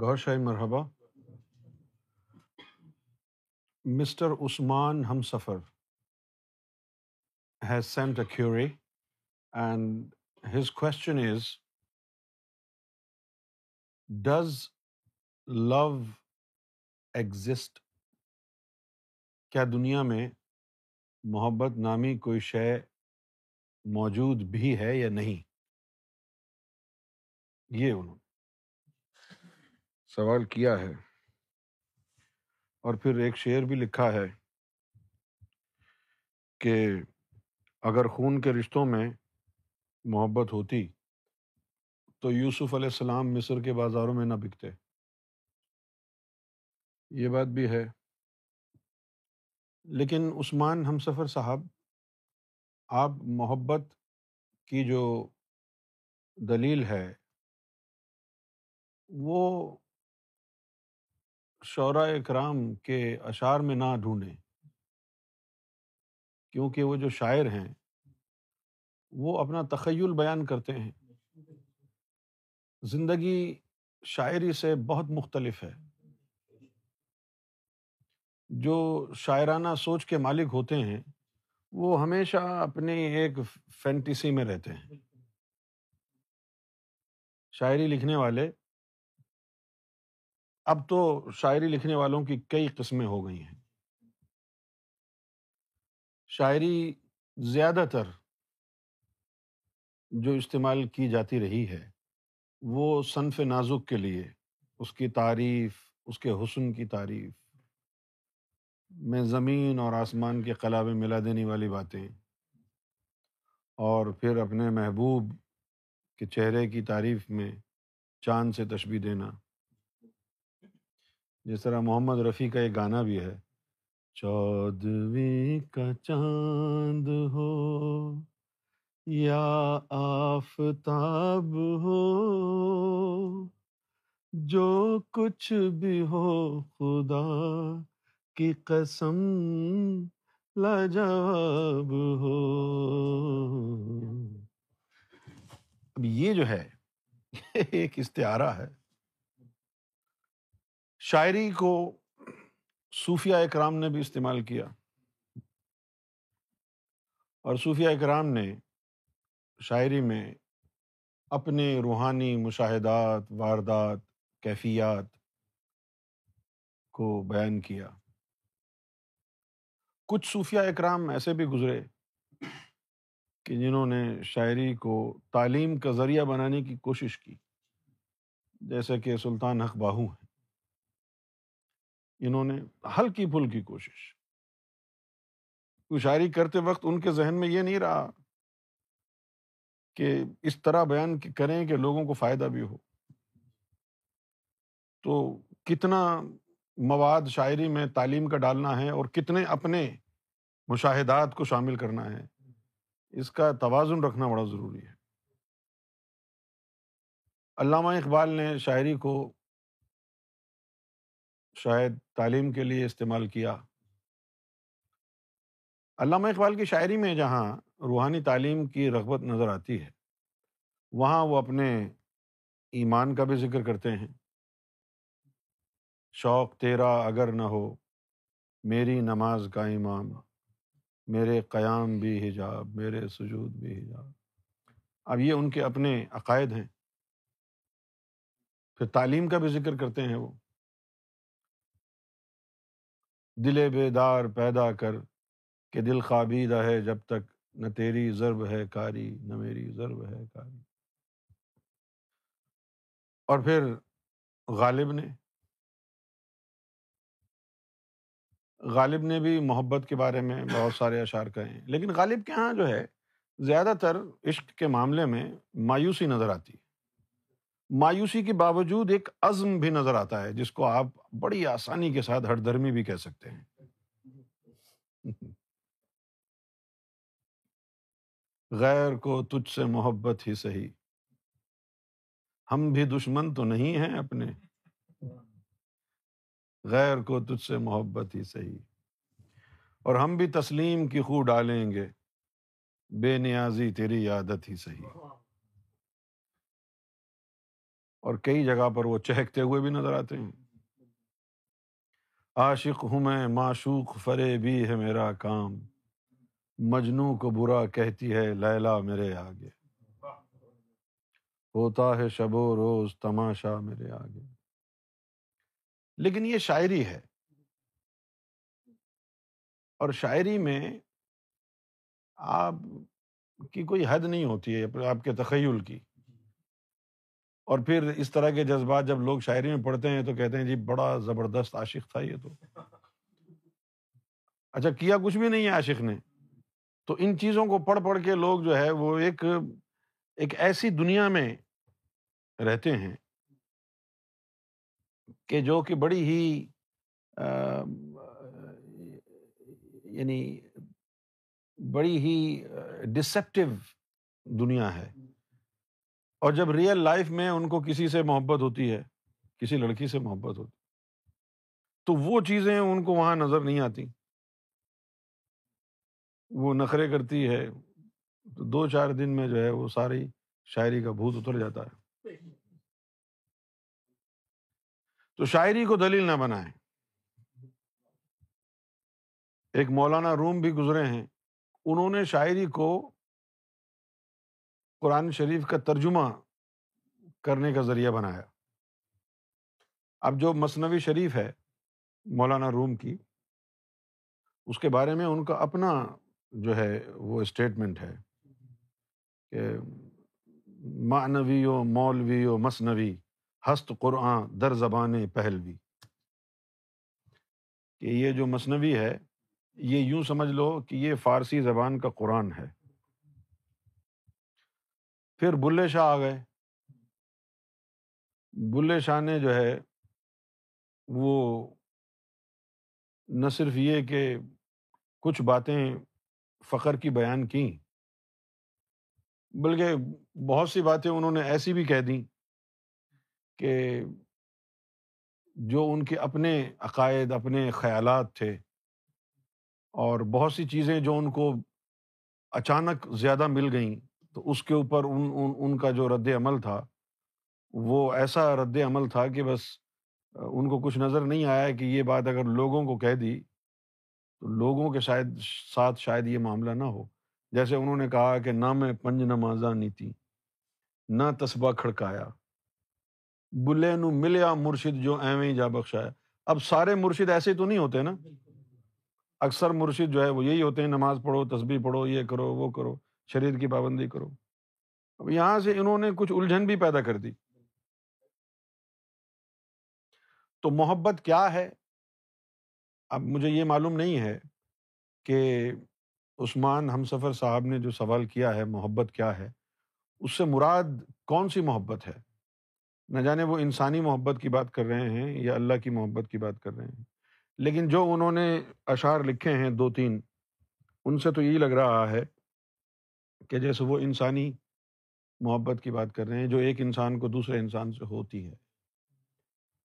گور شاہی جی، مرحبا۔ مسٹر عثمان ہم سفر has sent a query and his question is does love exist کیا دنیا میں محبت نامی کوئی شے موجود بھی ہے یا نہیں؟ یہ انہوں نے۔ سوال کیا ہے۔ اور پھر ایک شعر بھی لکھا ہے کہ اگر خون کے رشتوں میں محبت ہوتی تو یوسف علیہ السلام مصر کے بازاروں میں نہ بکتے۔ یہ بات بھی ہے۔ لیکن عثمان ہم سفر صاحب، آپ محبت کی جو دلیل ہے، وہ شعراء اکرام کے اشعار میں نہ ڈھونڈیں۔ کیونکہ وہ جو شاعر ہیں، وہ اپنا تخیل بیان کرتے ہیں۔ زندگی شاعری سے بہت مختلف ہے۔ جو شاعرانہ سوچ کے مالک ہوتے ہیں، وہ ہمیشہ اپنی ایک فینٹیسی میں رہتے ہیں۔ شاعری لکھنے والے اب تو شاعری لکھنے والوں کی کئی قسمیں ہو گئی ہیں۔ شاعری زیادہ تر جو استعمال کی جاتی رہی ہے، وہ صنف نازک کے لیے، اس کی تعریف، اس کے حسن کی تعریف، میں زمین اور آسمان کے قلاب ملا دینے والی باتیں، اور پھر اپنے محبوب کے چہرے کی تعریف میں چاند سے تشبیح دینا۔ جس طرح محمد رفیع کا ایک گانا بھی ہے۔ چودویں کا چاند ہو یا آفتاب ہو، جو کچھ بھی ہو، خدا کی قسم لاجواب ہو۔ اب یہ جو ہے، ایک استعارہ ہے۔ شاعری کو صوفیہ اکرام نے بھی استعمال کیا۔ اور صوفیہ اکرام نے شاعری میں اپنے روحانی مشاہدات، واردات، کیفیات کو بیان کیا۔ کچھ صوفیہ اکرام ایسے بھی گزرے کہ جنہوں نے شاعری کو تعلیم کا ذریعہ بنانے کی کوشش کی، جیسے کہ سلطان حق باہو ہیں۔ انہوں نے ہلکی پھلکی کوشش۔ شاعری کرتے وقت ان کے ذہن میں یہ نہیں رہا کہ اس طرح بیان کریں کہ لوگوں کو فائدہ بھی ہو۔ تو کتنا مواد شاعری میں تعلیم کا ڈالنا ہے اور کتنے اپنے مشاہدات کو شامل کرنا ہے، اس کا توازن رکھنا بڑا ضروری ہے۔ علامہ اقبال نے شاعری کو شاید تعلیم کے لیے استعمال کیا۔ علامہ اقبال کی شاعری میں جہاں روحانی تعلیم کی رغبت نظر آتی ہے، وہاں وہ اپنے ایمان کا بھی ذکر کرتے ہیں۔ شوق تیرا اگر نہ ہو، میری نماز کا امام میرے قیام بھی حجاب، میرے سجود بھی حجاب۔ اب یہ ان کے اپنے عقائد ہیں۔ پھر تعلیم کا بھی ذکر کرتے ہیں وہ۔ دل بیدار پیدا کر کہ دل خوابیدہ ہے جب تک نہ تیری ضرب ہے کاری، نہ میری ضرب ہے کاری۔ اور پھر غالب نے غالب نے بھی محبت کے بارے میں بہت سارے اشعار کہے ہیں، لیکن غالب کے یہاں جو ہے، زیادہ تر عشق کے معاملے میں مایوسی نظر آتی ہے۔ مایوسی کے باوجود ایک عزم بھی نظر آتا ہے، جس کو آپ بڑی آسانی کے ساتھ ہر درمی بھی کہہ سکتے ہیں۔ غیر کو تجھ سے محبت ہی صحیح۔ ہم بھی دشمن تو نہیں ہیں اپنے۔ غیر کو تجھ سے محبت ہی صحیح۔ اور ہم بھی تسلیم کی خو ڈالیں گے۔ بے نیازی تیری عادت ہی صحیح۔ اور کئی جگہ پر وہ چہکتے ہوئے بھی نظر آتے ہیں۔ عاشق ہوں میں، معشوق فرے بھی ہے میرا کام۔ مجنو کو برا کہتی ہے لیلا میرے آگے۔ ہوتا ہے شب و روز تماشا میرے آگے۔ لیکن یہ شاعری ہے۔ اور شاعری میں آپ کی کوئی حد نہیں ہوتی ہے آپ کے تخیل کی۔ اور پھر اس طرح کے جذبات جب لوگ شاعری میں پڑھتے ہیں تو کہتے ہیں جی بڑا زبردست عاشق تھا یہ تو۔ اچھا کیا کچھ بھی نہیں ہے عاشق نے۔ تو ان چیزوں کو پڑھ پڑھ کے لوگ جو ہے وہ ایک ایک ایسی دنیا میں رہتے ہیں کہ جو کہ بڑی ہی یعنی بڑی ہی ڈسپٹیو دنیا ہے۔ اور جب ریئل لائف میں ان کو کسی سے محبت ہوتی ہے، کسی لڑکی سے محبت ہوتی تو وہ چیزیں ان کو وہاں نظر نہیں آتی۔ وہ نخرے کرتی ہے، تو دو چار دن میں جو ہے وہ ساری شاعری کا بھوت اتر جاتا ہے۔ تو شاعری کو دلیل نہ بنائیں۔ ایک مولانا روم بھی گزرے ہیں، انہوں نے شاعری کو قرآن شریف کا ترجمہ کرنے کا ذریعہ بنایا۔ اب جو مصنوعی شریف ہے مولانا روم کی، اس کے بارے میں ان کا اپنا جو ہے وہ اسٹیٹمنٹ ہے کہ معنوی و مولوی و مصنوی ہست قرآن در زبان پہلوی۔ کہ یہ جو مصنوعی ہے، یہ یوں سمجھ لو کہ یہ فارسی زبان کا قرآن ہے۔ پھر بلے شاہ آ گئے۔ بلے شاہ نے جو ہے، وہ نہ صرف یہ کہ کچھ باتیں فخر کی بیان کیں، بلکہ بہت سی باتیں انہوں نے ایسی بھی کہہ دیں کہ جو ان کے اپنے عقائد، اپنے خیالات تھے۔ اور بہت سی چیزیں جو ان کو اچانک زیادہ مل گئیں۔ تو اس کے اوپر ان ان ان کا جو رد عمل تھا، وہ ایسا رد عمل تھا کہ بس ان کو کچھ نظر نہیں آیا کہ یہ بات اگر لوگوں کو کہہ دی، تو لوگوں کے شاید، ساتھ شاید یہ معاملہ نہ ہو۔ جیسے انہوں نے کہا کہ نہ میں پنج نمازاں نیتی نہ تسبہ کھڑکایا۔ بلے نو ملیا مرشد جو ایویں جا بخشایا اب سارے مرشد ایسے تو نہیں ہوتے نا؟ اکثر مرشد جو ہے وہ یہی ہوتے ہیں، نماز پڑھو تصبیح پڑھو، یہ کرو، وہ کرو۔ شریر کی پابندی کرو۔ اب یہاں سے انہوں نے کچھ الجھن بھی پیدا کر دی۔ تو محبت کیا ہے؟ اب مجھے یہ معلوم نہیں ہے کہ عثمان ہم سفر صاحب نے جو سوال کیا ہے، محبت کیا ہے، اس سے مراد کون سی محبت ہے؟ نہ جانے وہ انسانی محبت کی بات کر رہے ہیں یا اللہ کی محبت کی بات کر رہے ہیں۔ لیکن جو انہوں نے اشعار لکھے ہیں، دو تین، ان سے تو یہی لگ رہا ہے کہ جیسے وہ انسانی محبت کی بات کر رہے ہیں، جو ایک انسان کو دوسرے انسان سے ہوتی ہے،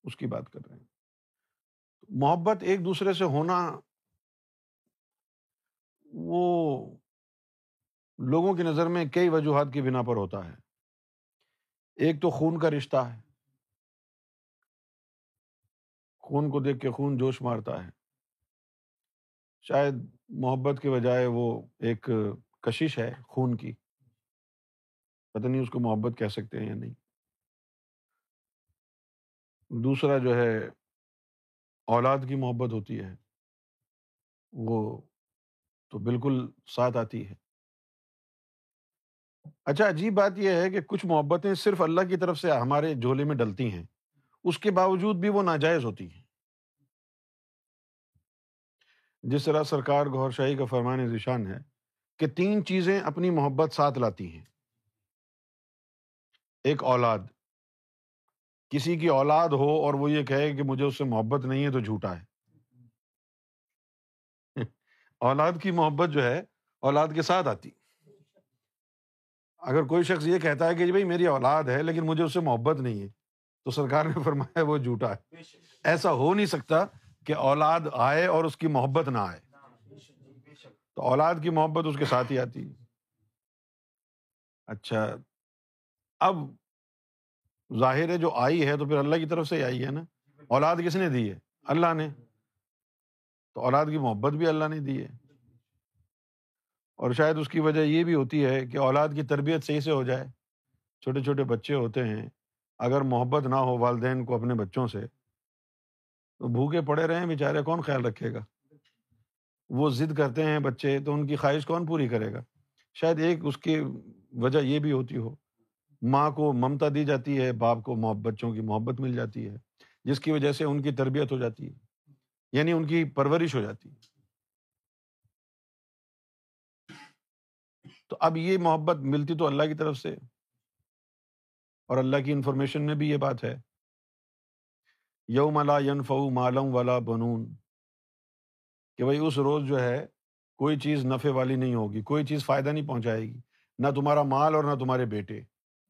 اس کی بات کر رہے ہیں۔ محبت ایک دوسرے سے ہونا، وہ لوگوں کی نظر میں کئی وجوہات کی بنا پر ہوتا ہے۔ ایک تو خون کا رشتہ ہے۔ خون کو دیکھ کے خون جوش مارتا ہے۔ شاید محبت کے بجائے وہ ایک کشش ہے خون کی۔ پتہ نہیں اس کو محبت کہہ سکتے ہیں یا نہیں۔ دوسرا جو ہے، اولاد کی محبت ہوتی ہے۔ وہ تو بالکل ساتھ آتی ہے۔ اچھا عجیب بات یہ ہے کہ کچھ محبتیں صرف اللہ کی طرف سے ہمارے جھولے میں ڈلتی ہیں۔ اس کے باوجود بھی وہ ناجائز ہوتی ہیں۔ جس طرح سرکار گور شاہی کا فرمان ذیشان ہے کہ تین چیزیں اپنی محبت ساتھ لاتی ہیں۔ ایک اولاد۔ کسی کی اولاد ہو اور وہ یہ کہے کہ مجھے اس سے محبت نہیں ہے تو جھوٹا ہے۔ اولاد کی محبت جو ہے اولاد کے ساتھ آتی۔ اگر کوئی شخص یہ کہتا ہے کہ بھائی میری اولاد ہے لیکن مجھے اس سے محبت نہیں ہے تو سرکار نے فرمایا وہ جھوٹا ہے۔ ایسا ہو نہیں سکتا کہ اولاد آئے اور اس کی محبت نہ آئے۔ تو اولاد کی محبت اس کے ساتھ ہی آتی۔ اچھا۔ اب ظاہر ہے جو آئی ہے تو پھر اللہ کی طرف سے ہی آئی ہے نا؟ اولاد کس نے دی ہے؟ اللہ نے۔ تو اولاد کی محبت بھی اللہ نے دی ہے۔ اور شاید اس کی وجہ یہ بھی ہوتی ہے کہ اولاد کی تربیت صحیح سے ہو جائے۔ چھوٹے چھوٹے بچے ہوتے ہیں۔ اگر محبت نہ ہو والدین کو اپنے بچوں سے، تو بھوکے پڑے رہے بیچارے، کون خیال رکھے گا؟ وہ ضد کرتے ہیں بچے، تو ان کی خواہش کون پوری کرے گا؟ شاید ایک اس کی وجہ یہ بھی ہوتی ہو، ماں کو ممتا دی جاتی ہے، باپ کو بچوں کی محبت مل جاتی ہے، جس کی وجہ سے ان کی تربیت ہو جاتی ہے یعنی ان کی پرورش ہو جاتی ہے۔ تو اب یہ محبت ملتی تو اللہ کی طرف سے، اور اللہ کی انفارمیشن میں بھی یہ بات ہے۔ یوم لا ینف مالم والا بنون کہ بھائی اس روز جو ہے کوئی چیز نفے والی نہیں ہوگی، کوئی چیز فائدہ نہیں پہنچائے گی، نہ تمہارا مال اور نہ تمہارے بیٹے۔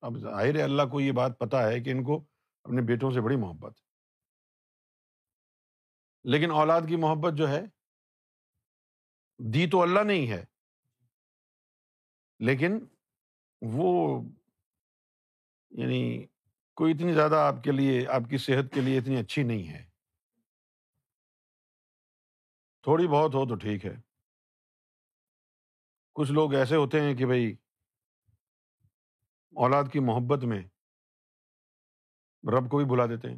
اب ظاہر اللہ کو یہ بات پتا ہے کہ ان کو اپنے بیٹوں سے بڑی محبت۔ لیکن اولاد کی محبت جو ہے، دی تو اللہ نہیں ہے۔ لیکن وہ یعنی کوئی اتنی زیادہ آپ کے لیے، آپ کی صحت کے لیے اتنی اچھی نہیں ہے۔ تھوڑی بہت ہو تو ٹھیک ہے۔ کچھ لوگ ایسے ہوتے ہیں کہ بھائی اولاد کی محبت میں رب کو بھی بلا دیتے ہیں۔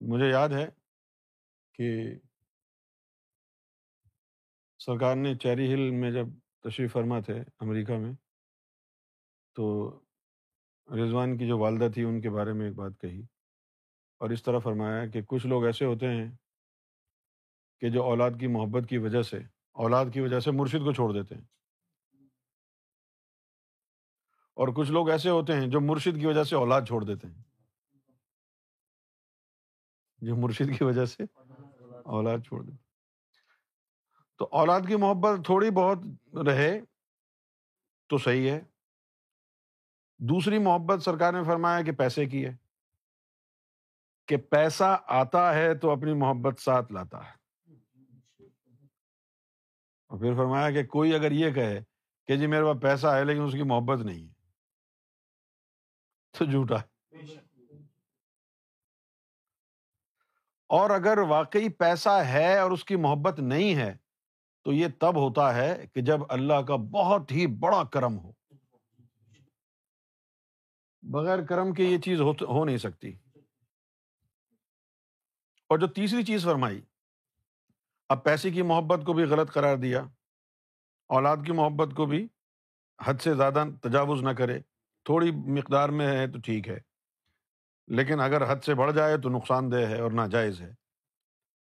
مجھے یاد ہے کہ سرکار نے چیری ہل میں جب تشریف فرما تھے امریکہ میں، تو رضوان کی جو والدہ تھی ان کے بارے میں ایک بات کہی اور اس طرح فرمایا کہ کچھ لوگ ایسے ہوتے ہیں کہ جو اولاد کی محبت کی وجہ سے، اولاد کی وجہ سے مرشد کو چھوڑ دیتے ہیں۔ اور کچھ لوگ ایسے ہوتے ہیں جو مرشد کی وجہ سے اولاد چھوڑ دیتے ہیں۔ جو مرشد کی وجہ سے اولاد چھوڑ دیتے تو اولاد کی محبت تھوڑی بہت رہے تو صحیح ہے۔ دوسری محبت سرکار نے فرمایا کہ پیسے کی ہے۔ کہ پیسہ آتا ہے تو اپنی محبت ساتھ لاتا ہے۔ اور پھر فرمایا کہ کوئی اگر یہ کہے کہ جی میرے پاس پیسہ ہے لیکن اس کی محبت نہیں ہے، تو جھوٹا ہے۔ اور اگر واقعی پیسہ ہے اور اس کی محبت نہیں ہے، تو یہ تب ہوتا ہے کہ جب اللہ کا بہت ہی بڑا کرم ہو۔ بغیر کرم کے یہ چیز ہو نہیں سکتی۔ اور جو تیسری چیز فرمائی اب پیسے کی محبت کو بھی غلط قرار دیا، اولاد کی محبت کو بھی حد سے زیادہ تجاوز نہ کرے، تھوڑی مقدار میں ہے تو ٹھیک ہے، لیکن اگر حد سے بڑھ جائے تو نقصان دہ ہے اور ناجائز ہے۔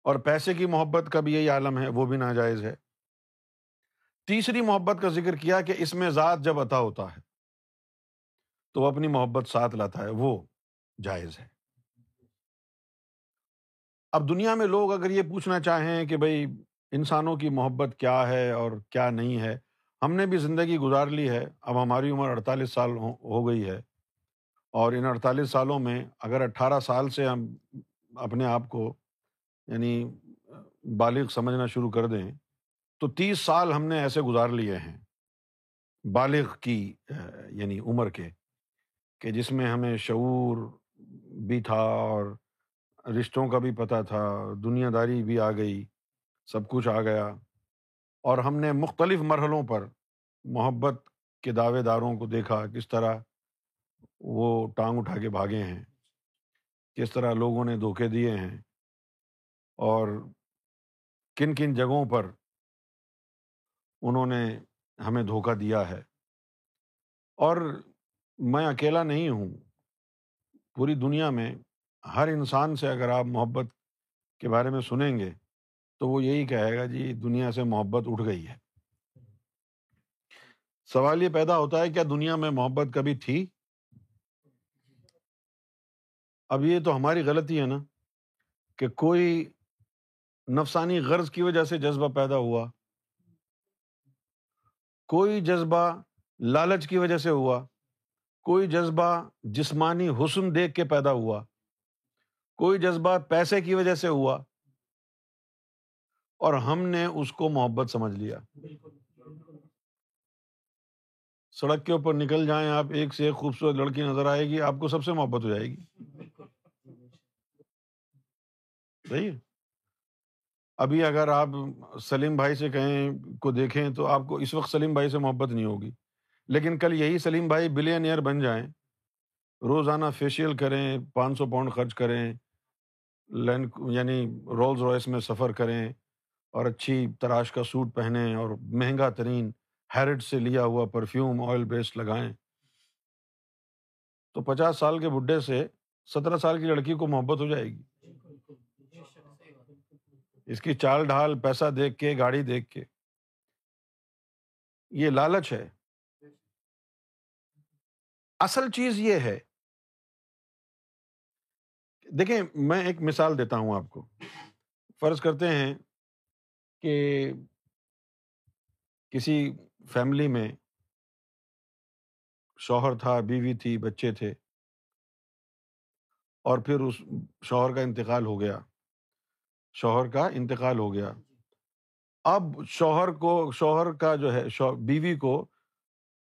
اور پیسے کی محبت کا بھی یہی عالم ہے، وہ بھی ناجائز ہے۔ تیسری محبت کا ذکر کیا کہ اس میں ذات جب عطا ہوتا ہے تو وہ اپنی محبت ساتھ لاتا ہے، وہ جائز ہے۔ اب دنیا میں لوگ اگر یہ پوچھنا چاہیں کہ بھائی انسانوں کی محبت کیا ہے اور کیا نہیں ہے، ہم نے بھی زندگی گزار لی ہے، اب ہماری عمر اڑتالیس سال ہو گئی ہے اور ان اڑتالیس سالوں میں اگر اٹھارہ سال سے ہم اپنے آپ کو یعنی بالغ سمجھنا شروع کر دیں تو تیس سال ہم نے ایسے گزار لیے ہیں بالغ کی یعنی عمر کے کہ جس میں ہمیں شعور بھی تھا اور رشتوں کا بھی پتہ تھا، دنیا داری بھی آ گئی، سب کچھ آ گیا۔ اور ہم نے مختلف مرحلوں پر محبت کے دعوے داروں کو دیکھا، کس طرح وہ ٹانگ اٹھا کے بھاگے ہیں، کس طرح لوگوں نے دھوکے دیے ہیں، اور کن کن جگہوں پر انہوں نے ہمیں دھوکہ دیا ہے۔ اور میں اکیلا نہیں ہوں، پوری دنیا میں ہر انسان سے اگر آپ محبت کے بارے میں سنیں گے، تو وہ یہی کہے گا جی دنیا سے محبت اٹھ گئی ہے۔ سوال یہ پیدا ہوتا ہے، کیا دنیا میں محبت کبھی تھی؟ اب یہ تو ہماری غلطی ہے نا، کہ کوئی نفسانی غرض کی وجہ سے جذبہ پیدا ہوا، کوئی جذبہ لالچ کی وجہ سے ہوا، کوئی جذبہ جسمانی حسن دیکھ کے پیدا ہوا۔ کوئی جذبہ پیسے کی وجہ سے ہوا اور ہم نے اس کو محبت سمجھ لیا۔ سڑک کے اوپر نکل جائیں آپ ایک سے ایک خوبصورت لڑکی نظر آئے گی آپ کو سب سے محبت ہو جائے گی۔ صحیح ابھی اگر آپ سلیم بھائی سے کہیں کو دیکھیں تو آپ کو اس وقت سلیم بھائی سے محبت نہیں ہوگی۔ لیکن کل یہی سلیم بھائی بلین ایئر بن جائیں روزانہ فیشیل کریں پانچ سو پاؤنڈ خرچ کریں لین یعنی رولز رائس میں سفر کریں اور اچھی تراش کا سوٹ پہنیں اور مہنگا ترین ہیرڈ سے لیا ہوا پرفیوم آئل بیسڈ لگائیں۔ تو پچاس سال کے بڈھے سے سترہ سال کی لڑکی کو محبت ہو جائے گی۔ اس کی چال ڈھال پیسہ دیکھ کے، گاڑی دیکھ کے۔ یہ لالچ ہے۔ اصل چیز یہ ہے دیکھیں میں ایک مثال دیتا ہوں آپ کو۔ فرض کرتے ہیں کہ کسی فیملی میں شوہر تھا بیوی تھی بچے تھے۔ اور پھر اس شوہر کا انتقال ہو گیا۔ شوہر کا انتقال ہو گیا۔ اب شوہر کو شوہر کا جو ہے بیوی کو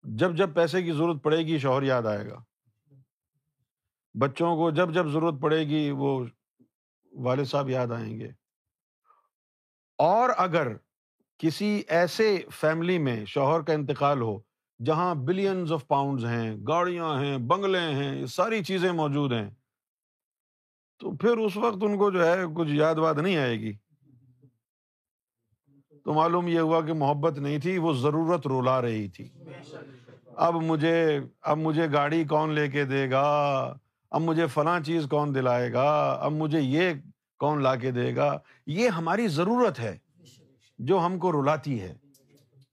جب جب پیسے کی ضرورت پڑے گی شوہر یاد آئے گا۔ بچوں کو جب جب ضرورت پڑے گی وہ والد صاحب یاد آئیں گے۔ اور اگر کسی ایسے فیملی میں شوہر کا انتقال ہو جہاں بلینز آف پاؤنڈز ہیں گاڑیاں ہیں بنگلے ہیں یہ ساری چیزیں موجود ہیں تو پھر اس وقت ان کو جو ہے کچھ یاد واد نہیں آئے گی۔ تو معلوم یہ ہوا کہ محبت نہیں تھی وہ ضرورت رولا رہی تھی۔ اب مجھے اب مجھے گاڑی کون لے کے دے گا؟ اب مجھے فلاں چیز کون دلائے گا، اب مجھے یہ کون لا کے دے گا؟ یہ ہماری ضرورت ہے جو ہم کو رلاتی ہے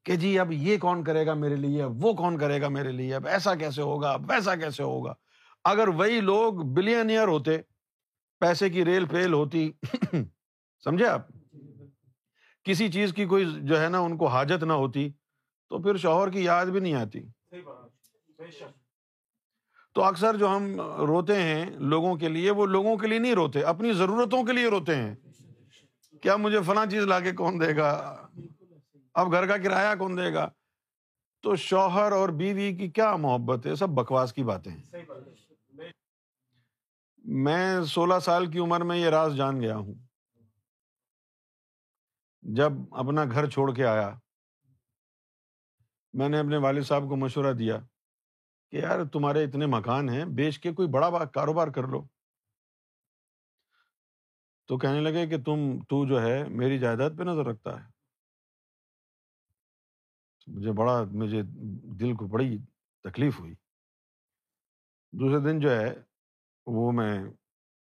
کہ جی اب یہ کون کرے گا میرے لیے وہ کون کرے گا میرے لیے، اب ایسا کیسے ہوگا، اب ویسا کیسے ہوگا؟ اگر وہی لوگ بلینئر ہوتے، پیسے کی ریل پیل ہوتی، سمجھے آپ؟ کسی چیز کی کوئی جو ہے نا، ان کو حاجت نہ ہوتی، تو پھر شوہر کی یاد بھی نہیں آتی۔ تو اکثر جو ہم روتے ہیں لوگوں کے لیے، وہ لوگوں کے لیے نہیں روتے، اپنی ضرورتوں کے لیے روتے ہیں۔ کیا مجھے فلاں چیز لا کے کون دے گا؟ اب گھر کا کرایہ کون دے گا؟ تو شوہر اور بیوی کی کیا محبت ہے؟ سب بکواس کی باتیں میں سولہ سال کی عمر میں یہ راز جان گیا ہوں۔ جب اپنا گھر چھوڑ کے آیا، میں نے اپنے والد صاحب کو مشورہ دیا۔ کہ یار تمہارے اتنے مکان ہیں، بیچ کے کوئی بڑا کاروبار کر لو۔ تو کہنے لگے کہ تم، تو جو ہے، میری جائیداد پہ نظر رکھتا ہے۔ مجھے بڑا، مجھے دل کو بڑی تکلیف ہوئی۔ دوسرے دن جو ہے، وہ میں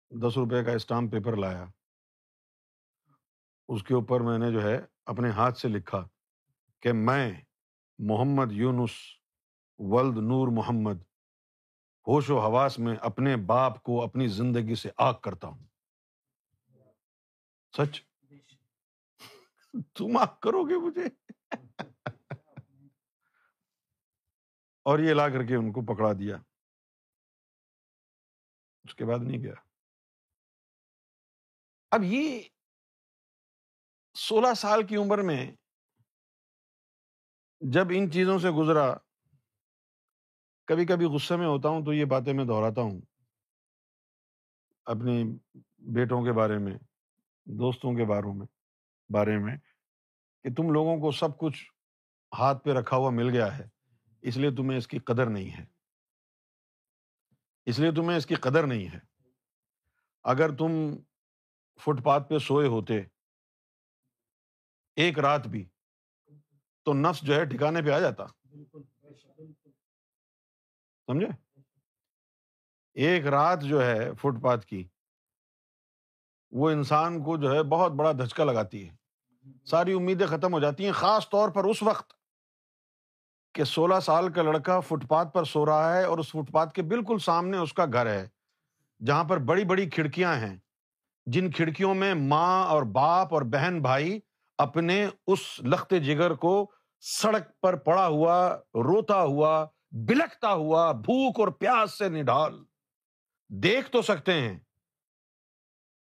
دس روپے کا اسٹامپ پیپر لایا۔ اس کے اوپر میں نے جو ہے، اپنے ہاتھ سے لکھا کہ میں محمد یونس ولد نور محمد، ہوش و حواس میں اپنے باپ کو اپنی زندگی سے آگ کرتا ہوں۔ سچ؟ تم آگ کرو گے مجھے۔ اور یہ لا کر کے ان کو پکڑا دیا۔ اس کے بعد نہیں گیا۔ اب یہ سولہ سال کی عمر میں جب ان چیزوں سے گزرا کبھی کبھی غصے میں ہوتا ہوں تو یہ باتیں میں دہراتا ہوں۔ اپنی بیٹوں کے بارے میں، دوستوں کے باروں میں، بارے میں، کہ تم لوگوں کو سب کچھ ہاتھ پہ رکھا ہوا مل گیا ہے، اس لیے تمہیں اس کی قدر نہیں ہے۔ اس لیے تمہیں اس کی قدر نہیں ہے۔ اگر تم فٹ پاتھ پہ سوئے ہوتے، ایک رات بھی، تو نفس جو ہے ٹھکانے پہ آ جاتا۔ سمجھے؟ ایک رات جو ہے فٹ پاتھ کی، وہ انسان کو جو ہے بہت بڑا دھچکا لگاتی ہے۔ ساری امیدیں ختم ہو جاتی ہیں، خاص طور پر اس وقت کہ سولہ سال کا لڑکا فٹ پاتھ پر سو رہا ہے اور اس فٹ پاتھ کے بالکل سامنے اس کا گھر ہے، جہاں پر بڑی بڑی کھڑکیاں ہیں۔ جن کھڑکیوں میں ماں اور باپ اور بہن بھائی اپنے اس لخت جگر کو سڑک پر پڑا ہوا، روتا ہوا بلکتا ہوا بھوک اور پیاس سے نڈال دیکھ تو سکتے ہیں۔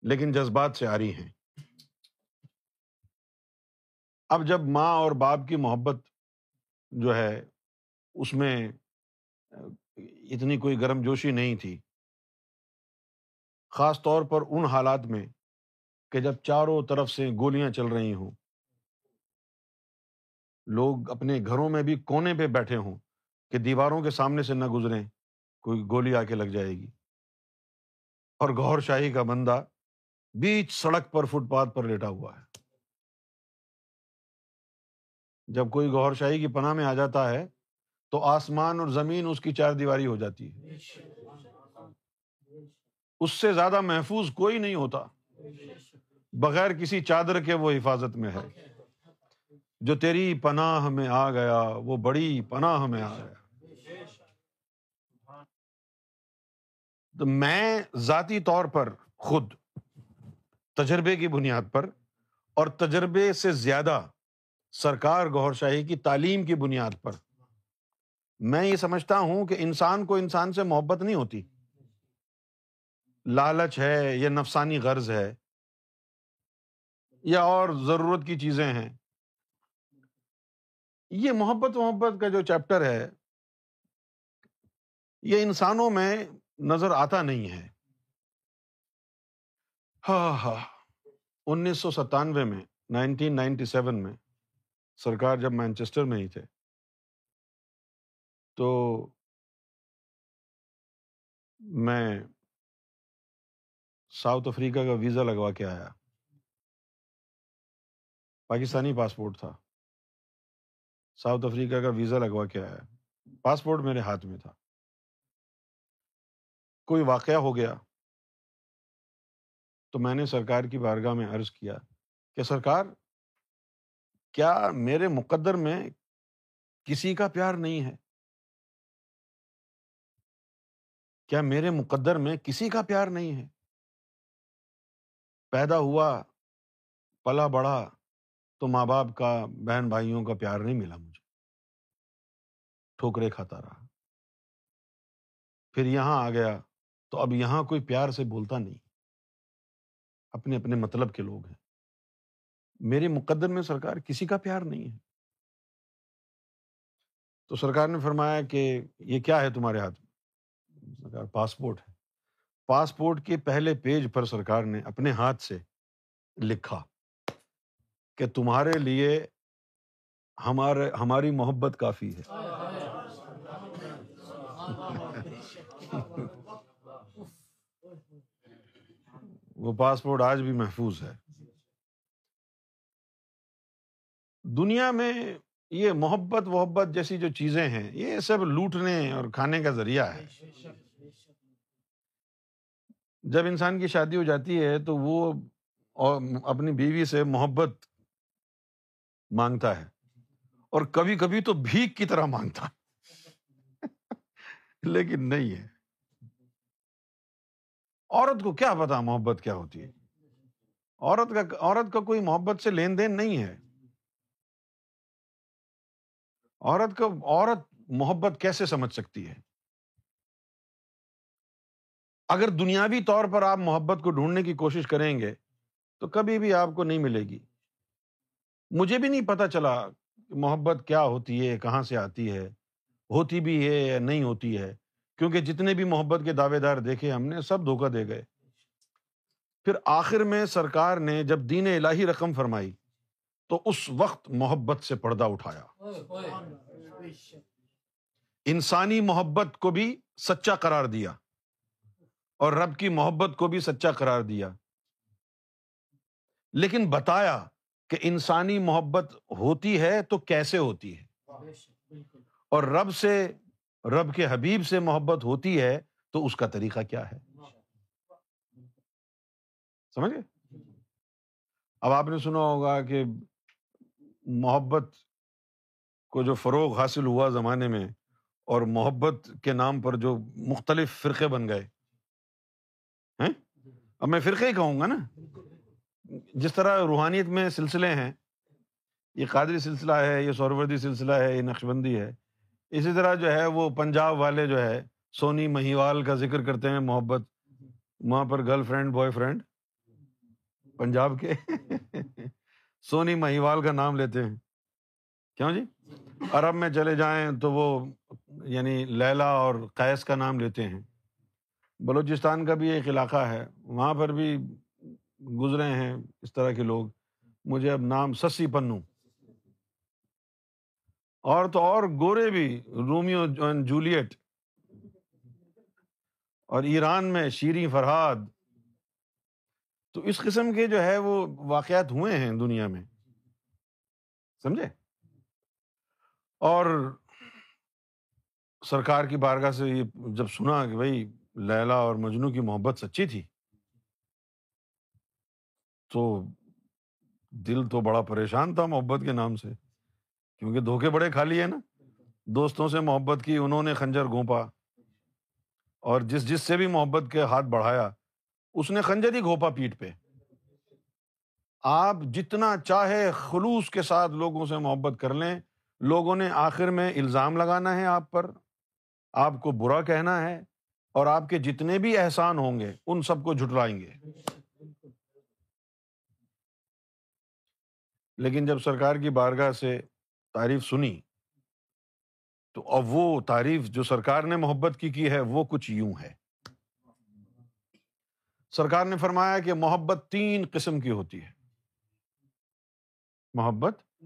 لیکن جذبات سے آ رہی ہیں۔ اب جب ماں اور باپ کی محبت جو ہے، اس میں، اتنی کوئی گرم جوشی نہیں تھی۔ خاص طور پر ان حالات میں کہ جب چاروں طرف سے گولیاں چل رہی ہوں۔ لوگ اپنے گھروں میں بھی کونے پہ بیٹھے ہوں۔ کہ دیواروں کے سامنے سے نہ گزریں، کوئی گولی آ کے لگ جائے گی۔ اور گور شاہی کا بندہ بیچ سڑک پر فٹ پاتھ پر لیٹا ہوا ہے۔ جب کوئی گور شاہی کی پناہ میں آ جاتا ہے، تو آسمان اور زمین اس کی چار دیواری ہو جاتی ہے۔ اس سے زیادہ محفوظ کوئی نہیں ہوتا، بغیر کسی چادر کے وہ حفاظت میں ہے۔ جو تیری پناہ میں آ گیا، وہ بڑی پناہ میں آ گیا۔ تو میں ذاتی طور پر خود تجربے کی بنیاد پر اور تجربے سے زیادہ سرکار گور شاہی کی تعلیم کی بنیاد پر میں یہ سمجھتا ہوں کہ انسان کو انسان سے محبت نہیں ہوتی۔ لالچ ہے یا نفسانی غرض ہے یا اور ضرورت کی چیزیں ہیں۔ یہ محبت محبت کا جو چیپٹر ہے، یہ انسانوں میں نظر آتا نہیں ہے۔ ہاں ہاں۔ انیس سو ستانوے میں، نائنٹین نائنٹی سیون میں سرکار جب مینچسٹر میں ہی تھے۔ تو میں ساؤتھ افریقہ کا ویزا لگوا کے آیا۔ پاکستانی پاسپورٹ تھا۔ ساؤتھ افریقہ کا ویزا لگوا کے آیا۔ پاسپورٹ میرے ہاتھ میں تھا۔ کوئی واقعہ ہو گیا تو میں نے سرکار کی بارگاہ میں عرض کیا کہ سرکار، کیا میرے مقدر میں کسی کا پیار نہیں ہے؟ کیا میرے مقدر میں کسی کا پیار نہیں ہے؟ پیدا ہوا، پلا بڑا تو ماں باپ کا، بہن بھائیوں کا پیار نہیں ملا مجھے۔ ٹھوکرے کھاتا رہا۔ پھر یہاں آ گیا۔ تو اب یہاں کوئی پیار سے بولتا نہیں۔ اپنے اپنے مطلب کے لوگ ہیں۔ میرے مقدر میں سرکار کسی کا پیار نہیں ہے۔ تو سرکار نے فرمایا کہ یہ کیا ہے تمہارے ہاتھ میں؟ سرکار پاسپورٹ ہے۔ پاسپورٹ کے پہلے پیج پر سرکار نے اپنے ہاتھ سے لکھا کہ تمہارے لیے ہمارے ہماری محبت کافی ہے۔ وہ پاسپورٹ آج بھی محفوظ ہے۔ دنیا میں یہ محبت وحبت جیسی جو چیزیں ہیں، یہ سب لوٹنے اور کھانے کا ذریعہ ہے۔ جب انسان کی شادی ہو جاتی ہے تو وہ اپنی بیوی سے محبت مانگتا ہے۔ اور کبھی کبھی تو بھیک کی طرح مانگتا۔ لیکن نہیں ہے۔ عورت کو کیا پتا محبت کیا ہوتی ہے؟ عورت کا عورت کا کوئی محبت سے لین دین نہیں ہے۔ عورت کو عورت محبت کیسے سمجھ سکتی ہے؟ اگر دنیاوی طور پر آپ محبت کو ڈھونڈنے کی کوشش کریں گے تو کبھی بھی آپ کو نہیں ملے گی۔ مجھے بھی نہیں پتا چلا محبت کیا ہوتی ہے، کہاں سے آتی ہے، ہوتی بھی ہے یا نہیں ہوتی ہے۔ کیونکہ جتنے بھی محبت کے دعوے دار دیکھے ہم نے، سب دھوکہ دے گئے۔ پھر آخر میں سرکار نے جب دین الہی رقم فرمائی، تو اس وقت محبت سے پردہ اٹھایا۔ انسانی محبت کو بھی سچا قرار دیا۔ اور رب کی محبت کو بھی سچا قرار دیا۔ لیکن بتایا کہ انسانی محبت ہوتی ہے تو کیسے ہوتی ہے؟ اور رب سے رب کے حبیب سے محبت ہوتی ہے، تو اس کا طریقہ کیا ہے؟ سمجھ گئے اب آپ نے سنا ہوگا کہ محبت کو جو فروغ حاصل ہوا زمانے میں، اور محبت کے نام پر جو مختلف فرقے بن گئے۔ اب میں فرقے ہی کہوں گا نا؟ جس طرح روحانیت میں سلسلے ہیں، یہ قادری سلسلہ ہے، یہ سوروردی سلسلہ ہے، یہ نقش بندی ہے اسی طرح جو ہے وہ پنجاب والے جو ہے سونی مہیوال کا ذکر کرتے ہیں محبت، وہاں پر girlfriend, boyfriend, Punjab کے۔ سونی مہیوال کا نام لیتے ہیں۔ کیوں جی؟ عرب میں چلے جائیں تو وہ یعنی لیلا اور قیس کا نام لیتے ہیں۔ بلوچستان کا بھی ایک علاقہ ہے۔ وہاں پر بھی گزرے ہیں اس طرح کے لوگ۔ مجھے اب نام سسی پنو۔ اور تو اور گورے بھی، رومیو اینڈ جولیٹ۔ اور ایران میں شیریں فرحاد تو اس قسم کے جو ہے وہ واقعات ہوئے ہیں دنیا میں۔ سمجھے؟ اور سرکار کی بارگاہ سے یہ جب سنا کہ بھائی لیلا اور مجنو کی محبت سچی تھی، تو دل تو بڑا پریشان تھا محبت کے نام سے۔ کیونکہ دھوکے بڑے کھا لیے نا۔ دوستوں سے محبت کی، انہوں نے خنجر گھونپا۔ اور جس جس سے بھی محبت کے ہاتھ بڑھایا، اس نے خنجر ہی گھونپا پیٹ پہ۔ آپ جتنا چاہے خلوص کے ساتھ لوگوں سے محبت کر لیں، لوگوں نے آخر میں الزام لگانا ہے آپ پر۔ آپ کو برا کہنا ہے اور آپ کے جتنے بھی احسان ہوں گے، ان سب کو جھٹلائیں گے۔ لیکن جب سرکار کی بارگاہ سے تعریف سنی۔ تو اب وہ تعریف جو سرکار نے محبت کی کی ہے، وہ کچھ یوں ہے۔ سرکار نے فرمایا کہ محبت تین قسم کی ہوتی ہے۔ محبت؟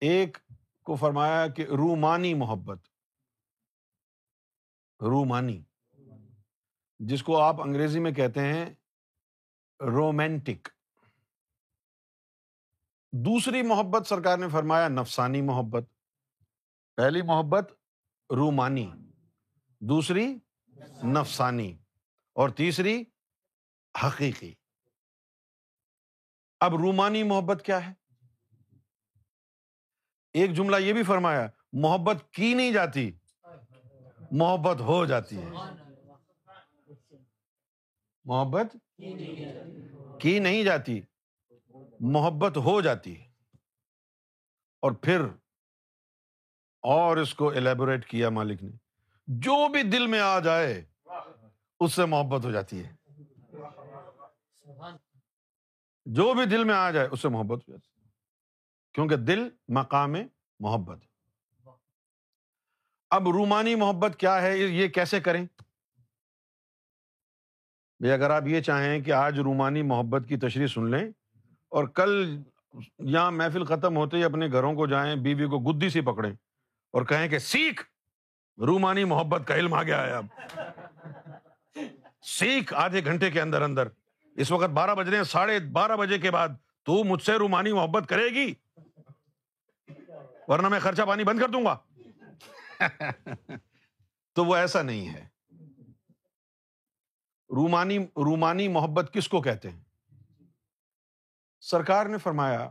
ایک کو فرمایا کہ رومانی محبت۔ رومانی۔ جس کو آپ انگریزی میں کہتے ہیں رومینٹک دوسری محبت سرکار نے فرمایا، نفسانی محبت۔ پہلی محبت، رومانی۔ دوسری، نفسانی۔ اور تیسری، حقیقی۔ اب رومانی محبت کیا ہے؟ ایک جملہ یہ بھی فرمایا، محبت کی نہیں جاتی، محبت ہو جاتی ہے۔ محبت کی نہیں جاتی۔ محبت ہو جاتی ہے۔ اور پھر اور اس کو ایلیبوریٹ کیا مالک نے۔ جو بھی دل میں آ جائے، اس سے محبت ہو جاتی ہے۔ جو بھی دل میں آ جائے، اس سے محبت ہو جاتی ہے۔ کیونکہ دل مقام محبت اب رومانی محبت کیا ہے؟ یہ کیسے کریں؟ بھائی اگر آپ یہ چاہیں کہ آج رومانی محبت کی تشریح سن لیں اور کل یہاں محفل ختم ہوتے ہی اپنے گھروں کو جائیں، بیوی کو گدی سی پکڑیں اور کہیں کہ سیکھ، رومانی محبت کا علم آ گیا ہے اب۔ سیکھ آدھے گھنٹے کے اندر اندر۔ اس وقت بارہ بج رہے ہیں، ساڑھے بارہ بجے کے بعد۔ تو مجھ سے رومانی محبت کرے گی؟ ورنہ میں خرچہ پانی بند کر دوں گا۔ تو وہ ایسا نہیں ہے۔ رومانی رومانی محبت کس کو کہتے ہیں؟ سرکار نے فرمایا،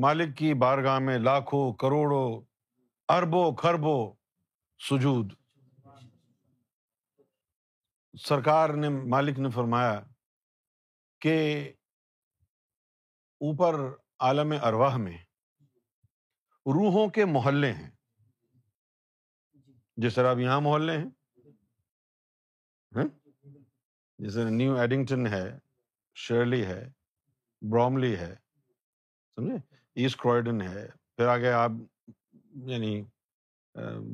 مالک کی بارگاہ میں لاکھوں، کروڑوں، اربوں خربوں سجود۔ سرکار نے، مالک نے فرمایا کہ اوپر عالم ارواہ میں روحوں کے محلے ہیں۔ جس طرح اب یہاں محلے ہیں۔ ہاں؟ جیسے نیو ایڈنگٹن ہے شرلی ہے۔ براملی ہے، سمجھے؟ ایسٹ کرائڈن ہے۔ پھر آگے آپ یعنی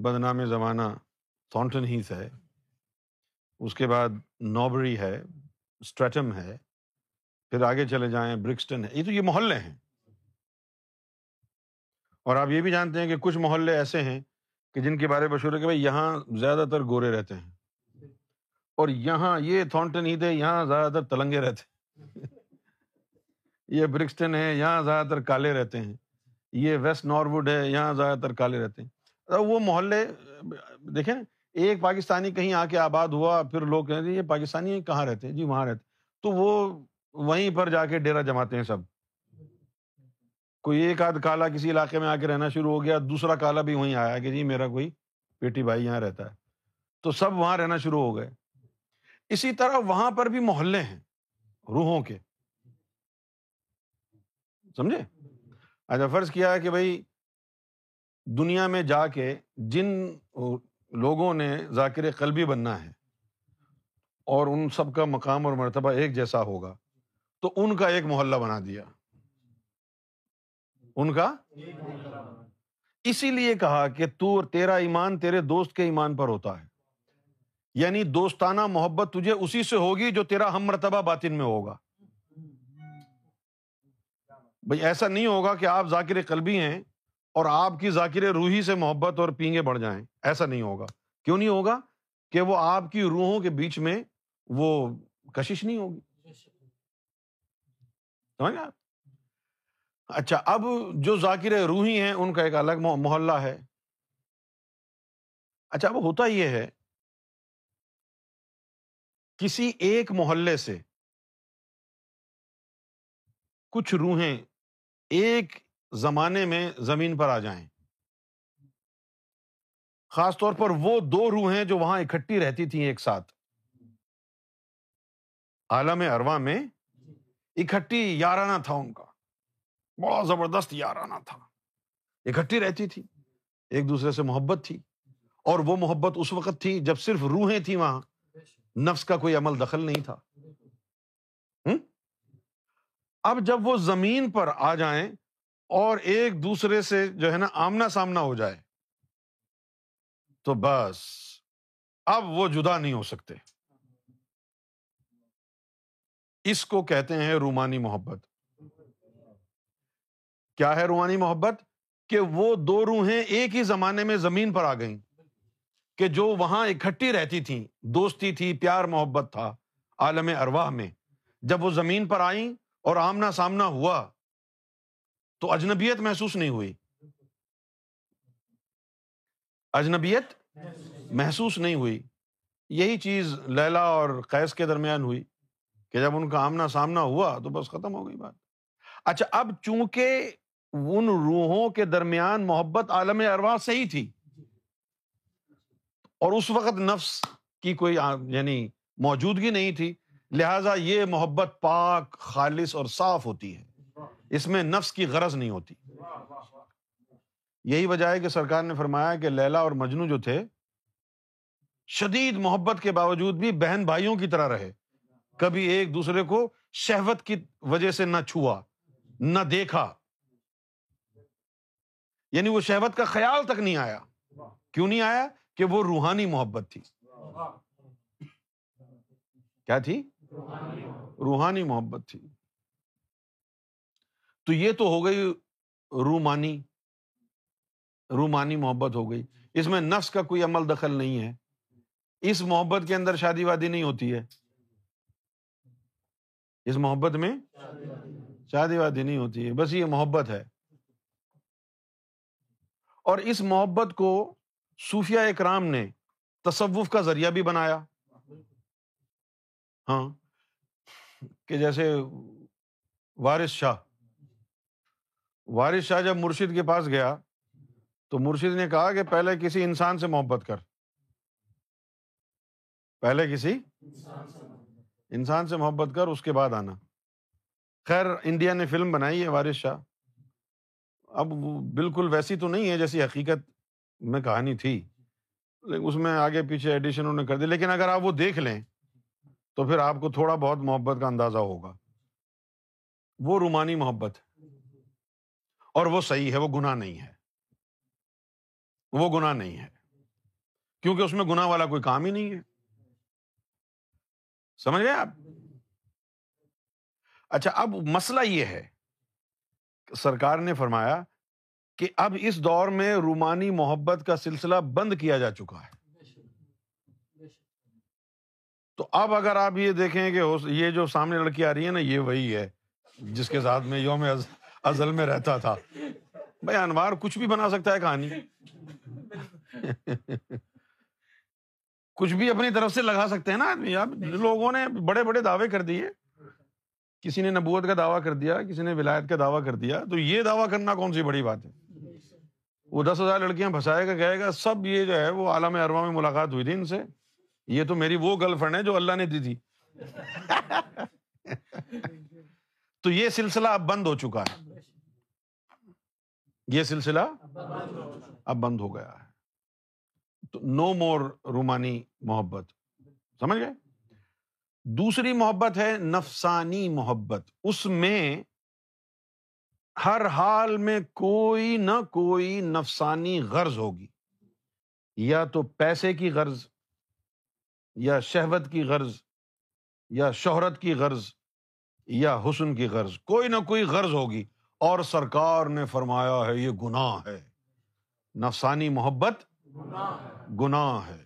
بدنام زمانہ تھونٹن ہیس ہے۔ اس کے بعد نوبری ہے اسٹریٹم ہے۔ پھر آگے چلے جائیں برکسٹن ہے۔ یہ تو یہ محلے ہیں۔ اور آپ یہ بھی جانتے ہیں کہ کچھ محلے ایسے ہیں کہ جن کے بارے بشور ہے کہ بھائی یہاں زیادہ تر گورے رہتے ہیں۔ اور یہاں یہ تھونٹن ہی تھے یہاں زیادہ تر تلنگے رہتے ہیں۔ یہ برکسٹن ہے یہاں زیادہ تر کالے رہتے ہیں۔ یہ ویسٹ ناروڈ ہے، یہاں زیادہ تر کالے رہتے ہیں۔ وہ محلے، دیکھیں، ایک پاکستانی کہیں آ کے آباد ہوا، پھر لوگ کہیں یہ پاکستانی کہاں رہتے ہیں؟ جی وہاں رہتے تو وہ وہیں پر جا کے ڈیرا جماتے ہیں سب۔ کوئی ایک آدھ کالا کسی علاقے میں آ کے رہنا شروع ہو گیا، دوسرا کالا بھی وہیں آیا کہ جی میرا کوئی پیٹی بھائی یہاں رہتا ہے۔ تو سب وہاں رہنا شروع ہو گئے۔ اسی طرح وہاں پر بھی محلے ہیں، روحوں کے۔ سمجھے؟ اچھا فرض کیا ہے کہ بھائی دنیا میں جا کے جن لوگوں نے ذاکر قلبی بننا ہے اور ان سب کا مقام اور مرتبہ ایک جیسا ہوگا، تو ان کا ایک محلہ بنا دیا۔ ان کا؟ اسی لیے کہا کہ تو تیرا ایمان تیرے دوست کے ایمان پر ہوتا ہے۔ یعنی دوستانہ محبت تجھے اسی سے ہوگی جو تیرا ہم مرتبہ باطن میں ہوگا۔ بھائی ایسا نہیں ہوگا کہ آپ ذاکر قلبی ہیں اور آپ کی ذاکر روحی سے محبت اور پینگے بڑھ جائیں۔ ایسا نہیں ہوگا۔ کیوں نہیں ہوگا؟ کہ وہ آپ کی روحوں کے بیچ میں وہ کشش نہیں ہوگی۔ آپ؟ اچھا اب جو ذاکر روحی ہیں، ان کا ایک الگ محلہ ہے۔ اچھا اب ہوتا یہ ہے، کسی ایک محلے سے کچھ روحیں ایک زمانے میں زمین پر آ جائیں۔ خاص طور پر وہ دو روحیں جو وہاں اکٹھی رہتی تھیں ایک ساتھ۔ عالم اروا میں اکٹھی یارانہ تھا ان کا۔ بڑا زبردست یارانہ تھا۔ اکٹھی رہتی تھی۔ ایک دوسرے سے محبت تھی۔ اور وہ محبت اس وقت تھی جب صرف روحیں تھیں وہاں۔ نفس کا کوئی عمل دخل نہیں تھا۔ اب جب وہ زمین پر آ جائیں اور ایک دوسرے سے جو ہے نا آمنا سامنا ہو جائے، تو بس اب وہ جدا نہیں ہو سکتے۔ اس کو کہتے ہیں رومانی محبت۔ کیا ہے روحانی محبت؟ کہ وہ دو روحیں ایک ہی زمانے میں زمین پر آ گئیں، کہ جو وہاں اکٹھی رہتی تھیں، دوستی تھی، پیار محبت تھا عالم ارواہ میں۔ جب وہ زمین پر آئیں اور آمنا سامنا ہوا تو اجنبیت محسوس نہیں ہوئی۔ اجنبیت محسوس نہیں ہوئی۔ یہی چیز لیلا اور قیس کے درمیان ہوئی کہ جب ان کا آمنا سامنا ہوا تو بس ختم ہو گئی بات۔ اچھا اب چونکہ ان روحوں کے درمیان محبت عالم اروا سے ہی تھی اور اس وقت نفس کی کوئی یعنی موجودگی نہیں تھی لہذا یہ محبت پاک، خالص اور صاف ہوتی ہے۔ اس میں نفس کی غرض نہیں ہوتی۔ یہی وجہ ہے کہ سرکار نے فرمایا کہ لیلا اور مجنو جو تھے، شدید محبت کے باوجود بھی بہن بھائیوں کی طرح رہے۔ کبھی ایک دوسرے کو شہوت کی وجہ سے نہ چھوا، نہ دیکھا۔ یعنی وہ شہوت کا خیال تک نہیں آیا۔ کیوں نہیں آیا؟ کہ وہ روحانی محبت تھی۔ کیا تھی؟ روحانی محبت۔ تھی۔ تو یہ تو ہو گئی رومانی۔ رومانی محبت ہو گئی۔ اس میں نفس کا کوئی عمل دخل نہیں ہے۔ اس محبت کے اندر شادی وادی نہیں ہوتی ہے۔ اس محبت میں شادی وادی نہیں ہوتی ہے۔ بس یہ محبت ہے۔ اور اس محبت کو صوفیہ اکرام نے تصوف کا ذریعہ بھی بنایا۔ ہاں۔ کہ جیسے وارث شاہ۔ وارث شاہ جب مرشد کے پاس گیا تو مرشد نے کہا کہ پہلے کسی انسان سے محبت کر۔ پہلے کسی انسان سے محبت کر، اس کے بعد آنا۔ خیر، انڈیا نے فلم بنائی ہے وارث شاہ۔ اب بالکل ویسی تو نہیں ہے جیسی حقیقت میں کہانی تھی اس میں آگے پیچھے ایڈیشن انہوں نے کر دی۔ لیکن اگر آپ وہ دیکھ لیں تو پھر آپ کو تھوڑا بہت محبت کا اندازہ ہوگا۔ وہ رومانی محبت اور وہ صحیح ہے، وہ گناہ نہیں ہے۔ وہ گناہ نہیں ہے۔ کیونکہ اس میں گناہ والا کوئی کام ہی نہیں ہے۔ سمجھ گئے آپ؟ اچھا اب مسئلہ یہ ہے۔ سرکار نے فرمایا کہ اب اس دور میں رومانی محبت کا سلسلہ بند کیا جا چکا ہے۔ تو اب اگر آپ یہ دیکھیں کہ یہ جو سامنے لڑکی آ رہی ہے نا، یہ وہی ہے، جس کے ساتھ میں یوم ازل میں رہتا تھا۔ بھائی انوار کچھ بھی بنا سکتا ہے کہانی۔ کچھ بھی اپنی طرف سے لگا سکتے ہیں نا آدمی۔ اب لوگوں نے بڑے بڑے دعوے کر دیے۔ کسی نے نبوت کا دعویٰ کر دیا، کسی نے ولایت کا دعویٰ کر دیا۔ تو یہ دعویٰ کرنا کون سی بڑی بات ہے؟ وہ دس ہزار لڑکیاں پھنسائے گا، کہے گا، سب یہ جو ہے، وہ عالم اروا میں ملاقات ہوئی تھی ان سے۔ یہ تو میری وہ گرل فرینڈ ہے جو اللہ نے دی تھی۔ تو یہ سلسلہ اب بند ہو چکا ہے۔ یہ سلسلہ اب بند ہو گیا ہے۔ تو نو مور رومانی محبت۔ سمجھ گئے؟ دوسری محبت ہے نفسانی محبت۔ اس میں ہر حال میں کوئی نہ کوئی نفسانی غرض ہوگی۔ یا تو پیسے کی غرض یا شہوت کی غرض، یا شہرت کی غرض، یا حسن کی غرض، کوئی نہ کوئی غرض ہوگی۔ اور سرکار نے فرمایا ہے، یہ گناہ ہے۔ نفسانی محبت گناہ ہے۔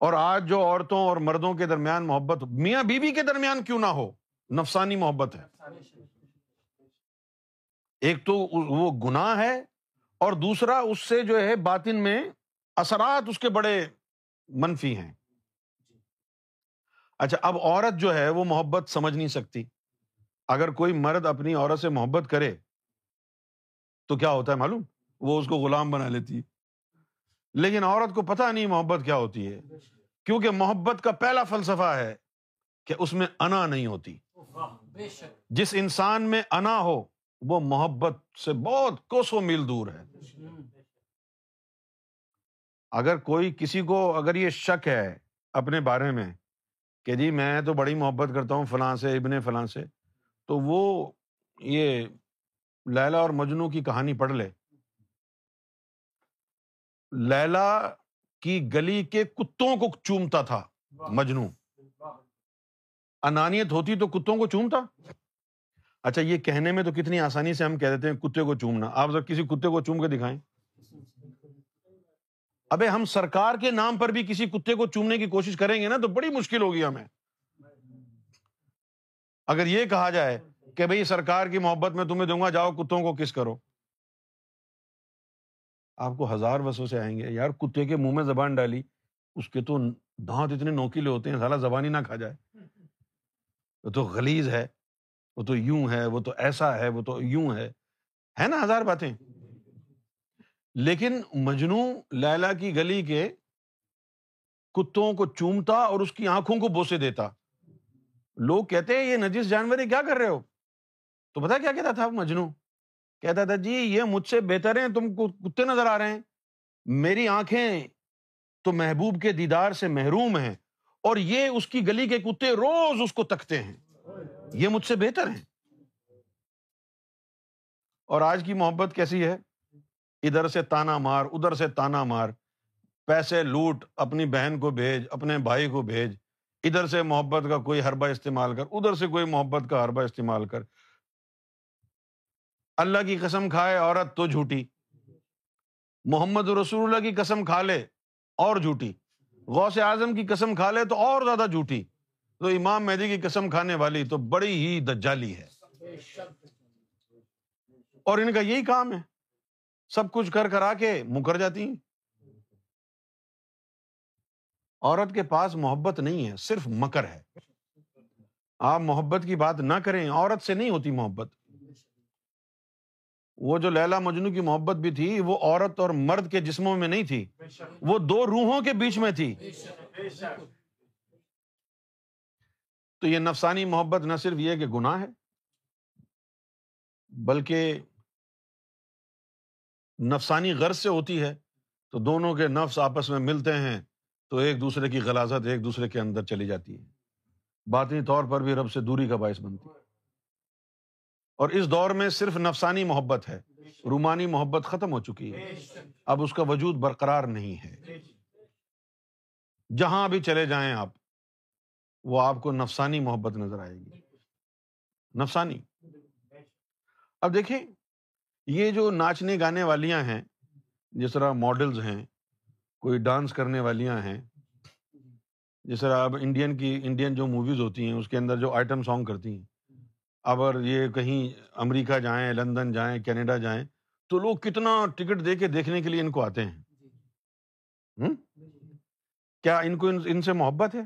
اور آج جو عورتوں اور مردوں کے درمیان محبت، میاں بیوی کے درمیان کیوں نہ ہو؟ نفسانی محبت ہے۔ ایک تو وہ گناہ ہے اور دوسرا اس سے جو ہے باطن میں اثرات اس کے بڑے منفی ہیں۔ اچھا اب عورت جو ہے وہ محبت سمجھ نہیں سکتی۔ اگر کوئی مرد اپنی عورت سے محبت کرے تو کیا ہوتا ہے معلوم؟ وہ اس کو غلام بنا لیتی لیکن عورت کو پتا نہیں محبت کیا ہوتی ہے۔ کیونکہ محبت کا پہلا فلسفہ ہے کہ اس میں انا نہیں ہوتی۔ جس انسان میں انا ہو وہ محبت سے بہت کوسوں میل دور ہے۔ اگر کوئی کسی کو اگر یہ شک ہے اپنے بارے میں کہ جی میں تو بڑی محبت کرتا ہوں فلاں سے ابن فلاں سے تو وہ یہ لیلا اور مجنو کی کہانی پڑھ لے۔ لیلا کی گلی کے کتوں کو چومتا تھا مجنو۔ انانیت ہوتی تو کتوں کو چومتا؟ اچھا یہ کہنے میں تو کتنی آسانی سے ہم کہہ دیتے ہیں کتے کو چومنا۔ آپ ذرا کسی کتے کو چوم کے دکھائیں۔ ابے ہم سرکار کے نام پر بھی کسی کتے کو چومنے کی کوشش کریں گے نا تو بڑی مشکل ہوگی ہمیں۔ اگر یہ کہا جائے کہ بھائی سرکار کی محبت میں تمہیں دوں گا، جاؤ کتوں کو کس کرو۔ آپ کو ہزار وسوں سے آئیں گے۔ یار کتے کے منہ میں زبان ڈالی، اس کے تو دانت اتنے نوکیلے ہوتے ہیں سارا زبان ہی نہ کھا جائے۔ وہ تو غلیز ہے، وہ تو یوں ہے، وہ تو ایسا ہے، وہ تو یوں ہے۔ ہے نا ہزار باتیں؟ لیکن مجنو لیلا کی گلی کے کتوں کو چومتا اور اس کی آنکھوں کو بوسے دیتا۔ لوگ کہتے ہیں، یہ نجیس جانور کیا کر رہے ہو؟ تو پتا کیا کہتا تھا مجنو کہتا تھا جی یہ مجھ سے بہتر ہیں، تم کو کتے نظر آ رہے ہیں۔ میری آنکھیں تو محبوب کے دیدار سے محروم ہیں اور یہ اس کی گلی کے کتے روز اس کو تکتے ہیں۔ یہ مجھ سے بہتر ہیں۔ اور آج کی محبت کیسی ہے؟ ادھر سے تانا مار، ادھر سے تانا مار، پیسے لوٹ، اپنی بہن کو بھیج، اپنے بھائی کو بھیج، ادھر سے محبت کا کوئی حربہ استعمال کر، ادھر سے کوئی محبت کا حربہ استعمال کر۔ اللہ کی قسم کھائے، عورت تو جھوٹی۔ محمد رسول اللہ کی قسم کھا لے، اور جھوٹی۔ غوث اعظم کی قسم کھا لے، تو اور زیادہ جھوٹی۔ تو امام مہدی کی قسم کھانے والی تو بڑی ہی دجالی ہے۔ اور ان کا یہی کام ہے۔ سب کچھ کر کرا کے مکر جاتی ہیں۔ عورت کے پاس محبت نہیں ہے، صرف مکر ہے۔ آپ محبت کی بات نہ کریں، عورت سے نہیں ہوتی محبت۔ وہ جو لیلا مجنو کی محبت بھی تھی، وہ عورت اور مرد کے جسموں میں نہیں تھی۔ وہ دو روحوں کے بیچ میں تھی۔ تو یہ نفسانی محبت نہ صرف یہ کہ گناہ ہے، بلکہ نفسانی غرض سے ہوتی ہے، تو دونوں کے نفس آپس میں ملتے ہیں، تو ایک دوسرے کی غلازت ایک دوسرے کے اندر چلی جاتی ہے۔ باطنی طور پر بھی رب سے دوری کا باعث بنتی ہے۔ اور اس دور میں صرف نفسانی محبت ہے، رومانی محبت ختم ہو چکی ہے۔ اب اس کا وجود برقرار نہیں ہے۔ جہاں بھی چلے جائیں آپ، وہ آپ کو نفسانی محبت نظر آئے گی۔ نفسانی۔ اب دیکھیں یہ جو ناچنے گانے والیاں ہیں جس طرح ماڈلز ہیں کوئی ڈانس کرنے والیاں ہیں جس طرح اب انڈین کی انڈین جو موویز ہوتی ہیں اس کے اندر جو آئٹم سانگ کرتی ہیں اگر یہ کہیں امریکہ جائیں لندن جائیں کینیڈا جائیں تو لوگ کتنا ٹکٹ دے کے دیکھنے کے لیے ان کو آتے ہیں؟ کیا ان کو ان سے محبت ہے؟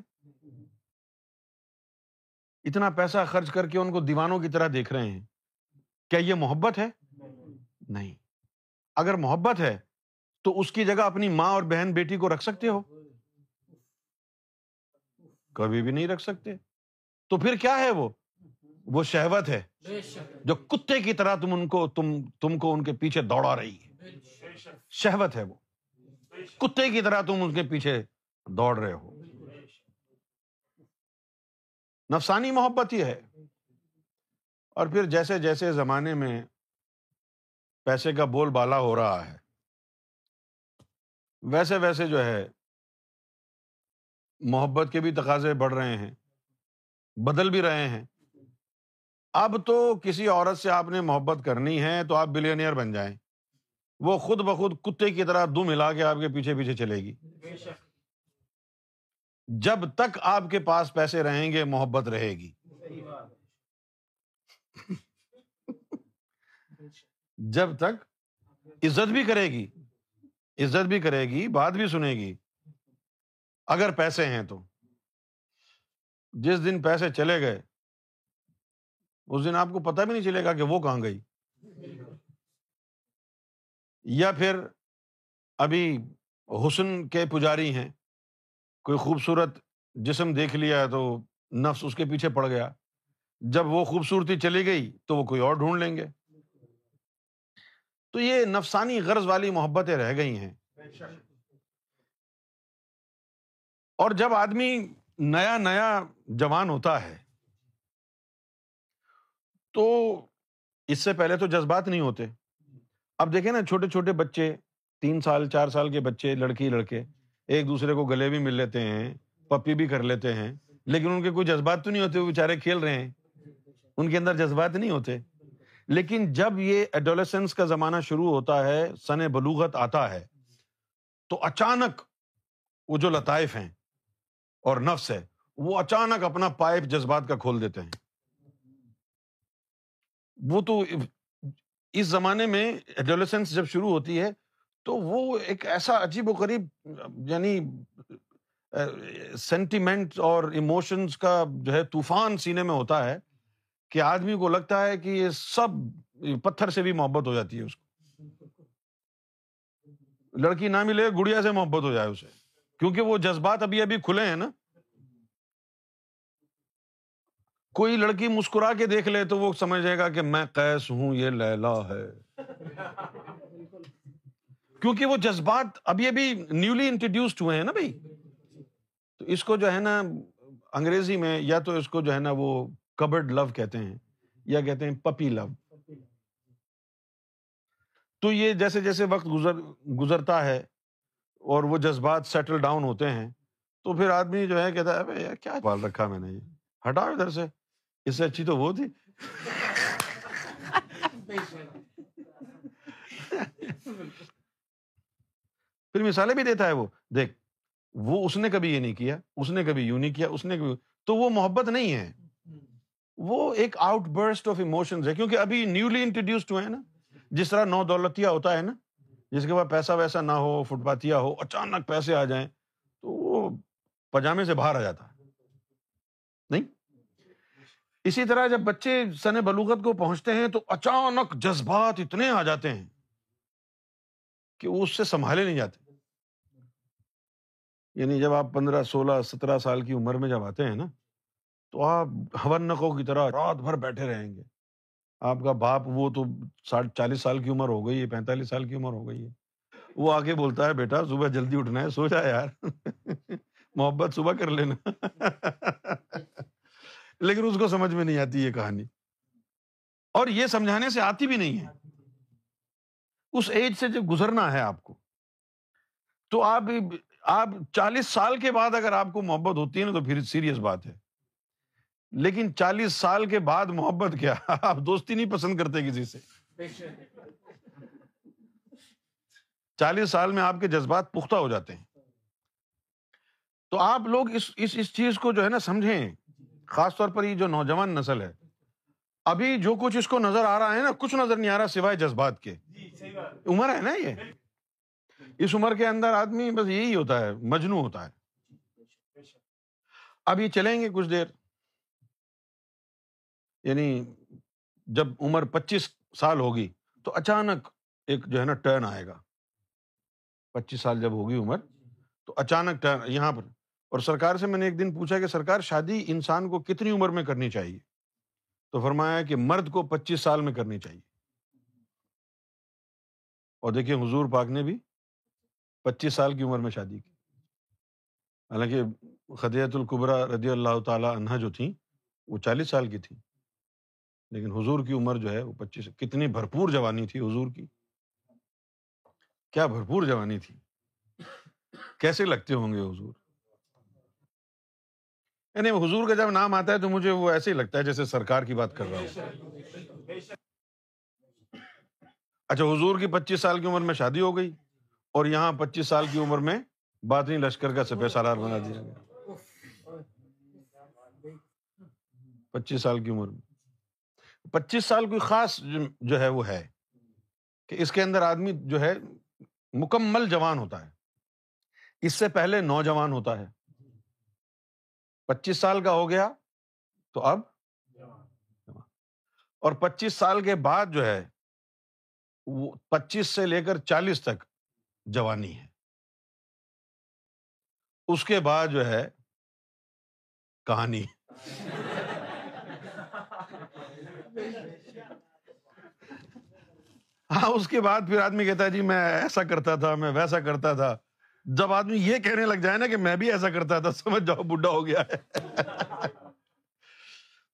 اتنا پیسہ خرچ کر کے ان کو دیوانوں کی طرح دیکھ رہے ہیں۔ کیا یہ محبت ہے؟ نہیں۔ اگر محبت ہے، تو اس کی جگہ اپنی ماں اور بہن بیٹی کو رکھ سکتے ہو۔ کبھی بھی نہیں رکھ سکتے۔ تو پھر کیا ہے وہ؟ وہ شہوت ہے۔ جو کتے کی طرح تم ان کو، تم تم کو ان کے پیچھے دوڑا رہی ہے۔ شہوت ہے وہ۔ کتے کی طرح تم ان کے پیچھے دوڑ رہے ہو۔ نفسانی محبت ہی ہے۔ اور پھر جیسے جیسے زمانے میں پیسے کا بول بالا ہو رہا ہے۔ ویسے ویسے جو ہے، محبت کے بھی تقاضے بڑھ رہے ہیں، بدل بھی رہے ہیں۔ اب تو کسی عورت سے آپ نے محبت کرنی ہے تو آپ بلینئر بن جائیں۔ وہ خود بخود کتے کی طرح دم ملا کے آپ کے پیچھے پیچھے چلے گی۔ جب تک آپ کے پاس پیسے رہیں گے، محبت رہے گی۔ جب تک عزت بھی کرے گی، عزت بھی کرے گی، بات بھی سنے گی۔ اگر پیسے ہیں تو۔ جس دن پیسے چلے گئے، اس دن آپ کو پتا بھی نہیں چلے گا کہ وہ کہاں گئی۔ یا پھر ابھی حسن کے پجاری ہیں، کوئی خوبصورت جسم دیکھ لیا تو نفس اس کے پیچھے پڑ گیا۔ جب وہ خوبصورتی چلی گئی تو وہ کوئی اور ڈھونڈ لیں گے۔ تو یہ نفسانی غرض والی محبتیں رہ گئی ہیں۔ اور جب آدمی نیا نیا جوان ہوتا ہے، تو اس سے پہلے تو جذبات نہیں ہوتے۔ اب دیکھیں نا، چھوٹے چھوٹے بچے، تین سال، چار سال کے بچے، لڑکی، لڑکے، ایک دوسرے کو گلے بھی مل لیتے ہیں، پپی بھی کر لیتے ہیں، لیکن ان کے کوئی جذبات تو نہیں ہوتے، وہ بےچارے کھیل رہے ہیں۔ ان کے اندر جذبات نہیں ہوتے۔ لیکن جب یہ ایڈولیسنس کا زمانہ شروع ہوتا ہے، سن بلوغت آتا ہے، تو اچانک وہ جو لطائف ہیں اور نفس ہے، وہ اچانک اپنا پائپ جذبات کا کھول دیتے ہیں۔ وہ تو اس زمانے میں ایڈولیسنس جب شروع ہوتی ہے، تو وہ ایک ایسا عجیب و غریب یعنی سینٹیمنٹ اور ایموشنس کا جو ہے، طوفان سینے میں ہوتا ہے۔ کہ آدمی کو لگتا ہے کہ یہ سب پتھر سے بھی محبت ہو جاتی ہے اس کو۔ لڑکی نہ ملے، گڑیا سے محبت ہو جائے اسے۔ کیونکہ وہ جذبات ابھی ابھی کھلے ہیں نا۔ کوئی لڑکی مسکرا کے دیکھ لے تو وہ سمجھ جائے گا کہ میں کیس ہوں، یہ لیلا ہے۔ کیونکہ وہ جذبات ابھی ابھی نیولی انٹروڈیوسڈ ہوئے ہیں نا بھائی۔ تو اس کو جو ہے نا انگریزی میں یا تو اس کو جو ہے نا وہ کبرڈ لو کہتے ہیں یا کہتے ہیں پپی لو۔ تو یہ جیسے جیسے وقت گزر گزرتا ہے اور وہ جذبات سیٹل ڈاؤن ہوتے ہیں، تو پھر آدمی جو ہے کہتا ہے کیا پال رکھا میں نے یہ؟ ہٹاؤ ادھر سے۔ اس سے اچھی تو وہ تھی۔ پھر مثالیں بھی دیتا ہے وہ۔ دیکھ، وہ اس نے کبھی یہ نہیں کیا، اس نے کبھی یوں نہیں کیا، اس نے کبھی تو وہ محبت نہیں ہے۔ وہ ایک آؤٹ برسٹ آف ایموشن ہے۔ کیونکہ ابھی نیولی انٹروڈیوسڈ ہوئے ہیں نا، جس طرح نو دولتیا ہوتا ہے نا، جس کے بعد پیسہ ویسا نہ ہو، فٹ پاتیا ہو، اچانک پیسے آ جائیں، تو وہ پجامے سے باہر آ جاتا ہے۔ نہیں؟ اسی طرح جب بچے سن بلوغت کو پہنچتے ہیں، تو اچانک جذبات اتنے آ جاتے ہیں کہ وہ اس سے سنبھالے نہیں جاتے۔ یعنی جب آپ پندرہ، سولہ، سترہ سال کی عمر میں جب آتے ہیں نا تو آپ ہونکوں کی طرح رات بھر بیٹھے رہیں گے۔ آپ کا باپ وہ تو ساٹھ، چالیس سال کی عمر ہو گئی ہے، پینتالیس سال کی عمر ہو گئی ہے۔ وہ آگے بولتا ہے، بیٹا، صبح جلدی اٹھنا ہے، سو جا یار۔ محبت صبح کر لینا۔ لیکن اس کو سمجھ میں نہیں آتی یہ کہانی۔ اور یہ سمجھانے سے آتی بھی نہیں ہے۔ اس ایج سے جب گزرنا ہے آپ کو۔ تو آپ آپ چالیس سال کے بعد اگر آپ کو محبت ہوتی ہے نا، تو پھر سیریس بات ہے۔ لیکن چالیس سال کے بعد محبت کیا؟ آپ دوستی نہیں پسند کرتے کسی سے۔ چالیس سال میں آپ کے جذبات پختہ ہو جاتے ہیں۔ تو آپ لوگ اس اس اس چیز کو جو ہے نا سمجھیں۔ خاص طور پر یہ جو نوجوان نسل ہے۔ ابھی جو کچھ اس کو نظر آ رہا ہے نا، کچھ نظر نہیں آ رہا سوائے جذبات کے۔ عمر ہے نا یہ؟ اس عمر کے اندر آدمی بس یہی ہوتا ہے مجنو ہوتا ہے۔ اب یہ چلیں گے کچھ دیر۔ یعنی جب عمر پچیس سال ہوگی تو اچانک ایک جو ہے نا ٹرن آئے گا۔ پچیس سال جب ہوگی عمر تو اچانک ٹرن یہاں پر۔ اور سرکار سے میں نے ایک دن پوچھا کہ سرکار، شادی انسان کو کتنی عمر میں کرنی چاہیے؟ تو فرمایا کہ مرد کو پچیس سال میں کرنی چاہیے۔ اور دیکھیے حضور پاک نے بھی پچیس سال کی عمر میں شادی کی۔ حالانکہ خدیت القبرا رضی اللہ تعالی عنہ جو تھیں، وہ چالیس سال کی تھیں۔ لیکن حضور کی عمر جو ہے وہ پچیس، کتنی بھرپور جوانی تھی حضور کی۔ کیا بھرپور جوانی تھی۔ کیسے لگتے ہوں گے حضور؟ یعنی حضور کا جب نام آتا ہے تو مجھے وہ ایسے ہی لگتا ہے جیسے سرکار کی بات کر رہا ہوں۔ اچھا حضور کی پچیس سال کی عمر میں شادی ہو گئی اور یہاں پچیس سال کی عمر میں باطنی لشکر کا سپہ سالار بنا دیا گیا۔ پچیس سال کی عمر میں۔ پچیس سال کوئی خاص جو ہے وہ ہے کہ اس کے اندر آدمی جو ہے مکمل جوان ہوتا ہے۔ اس سے پہلے نوجوان ہوتا ہے۔ پچیس سال کا ہو گیا تو اب اور پچیس سال کے بعد جو ہے وہ پچیس سے لے کر چالیس تک جوانی ہے۔ اس کے بعد جو ہے کہانی۔ ہاں اس کے بعد پھر آدمی کہتا ہے جی میں ایسا کرتا تھا، میں ویسا کرتا تھا۔ جب آدمی یہ کہنے لگ جائے نا کہ میں بھی ایسا کرتا تھا، سمجھ جاؤ بڈھا ہو گیا ہے۔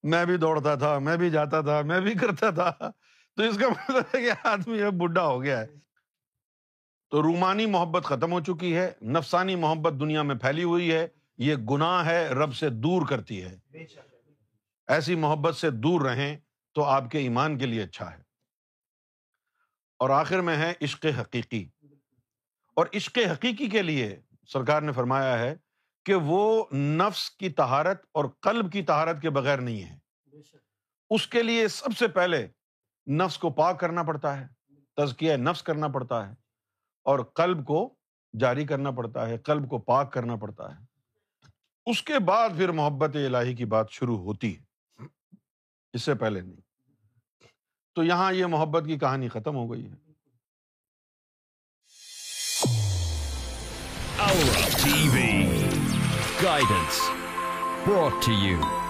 میں بھی دوڑتا تھا، میں بھی جاتا تھا، میں بھی کرتا تھا۔ تو اس کا مطلب ہے کہ آدمی اب بڈھا ہو گیا ہے۔ تو رومانی محبت ختم ہو چکی ہے، نفسانی محبت دنیا میں پھیلی ہوئی ہے۔ یہ گناہ ہے، رب سے دور کرتی ہے۔ ایسی محبت سے دور رہیں۔ تو آپ کے ایمان کے لیے اچھا ہے۔ اور آخر میں ہے عشق حقیقی۔ اور عشق حقیقی کے لیے سرکار نے فرمایا ہے کہ وہ نفس کی تہارت اور قلب کی تہارت کے بغیر نہیں ہے۔ اس کے لیے سب سے پہلے نفس کو پاک کرنا پڑتا ہے تزکیہ نفس کرنا پڑتا ہے اور قلب کو جاری کرنا پڑتا ہے قلب کو پاک کرنا پڑتا ہے۔ اس کے بعد پھر محبت الہی کی بات شروع ہوتی ہے۔ اس سے پہلے نہیں۔ تو یہاں یہ محبت کی کہانی ختم ہو گئی ہے۔ Guidance what Brought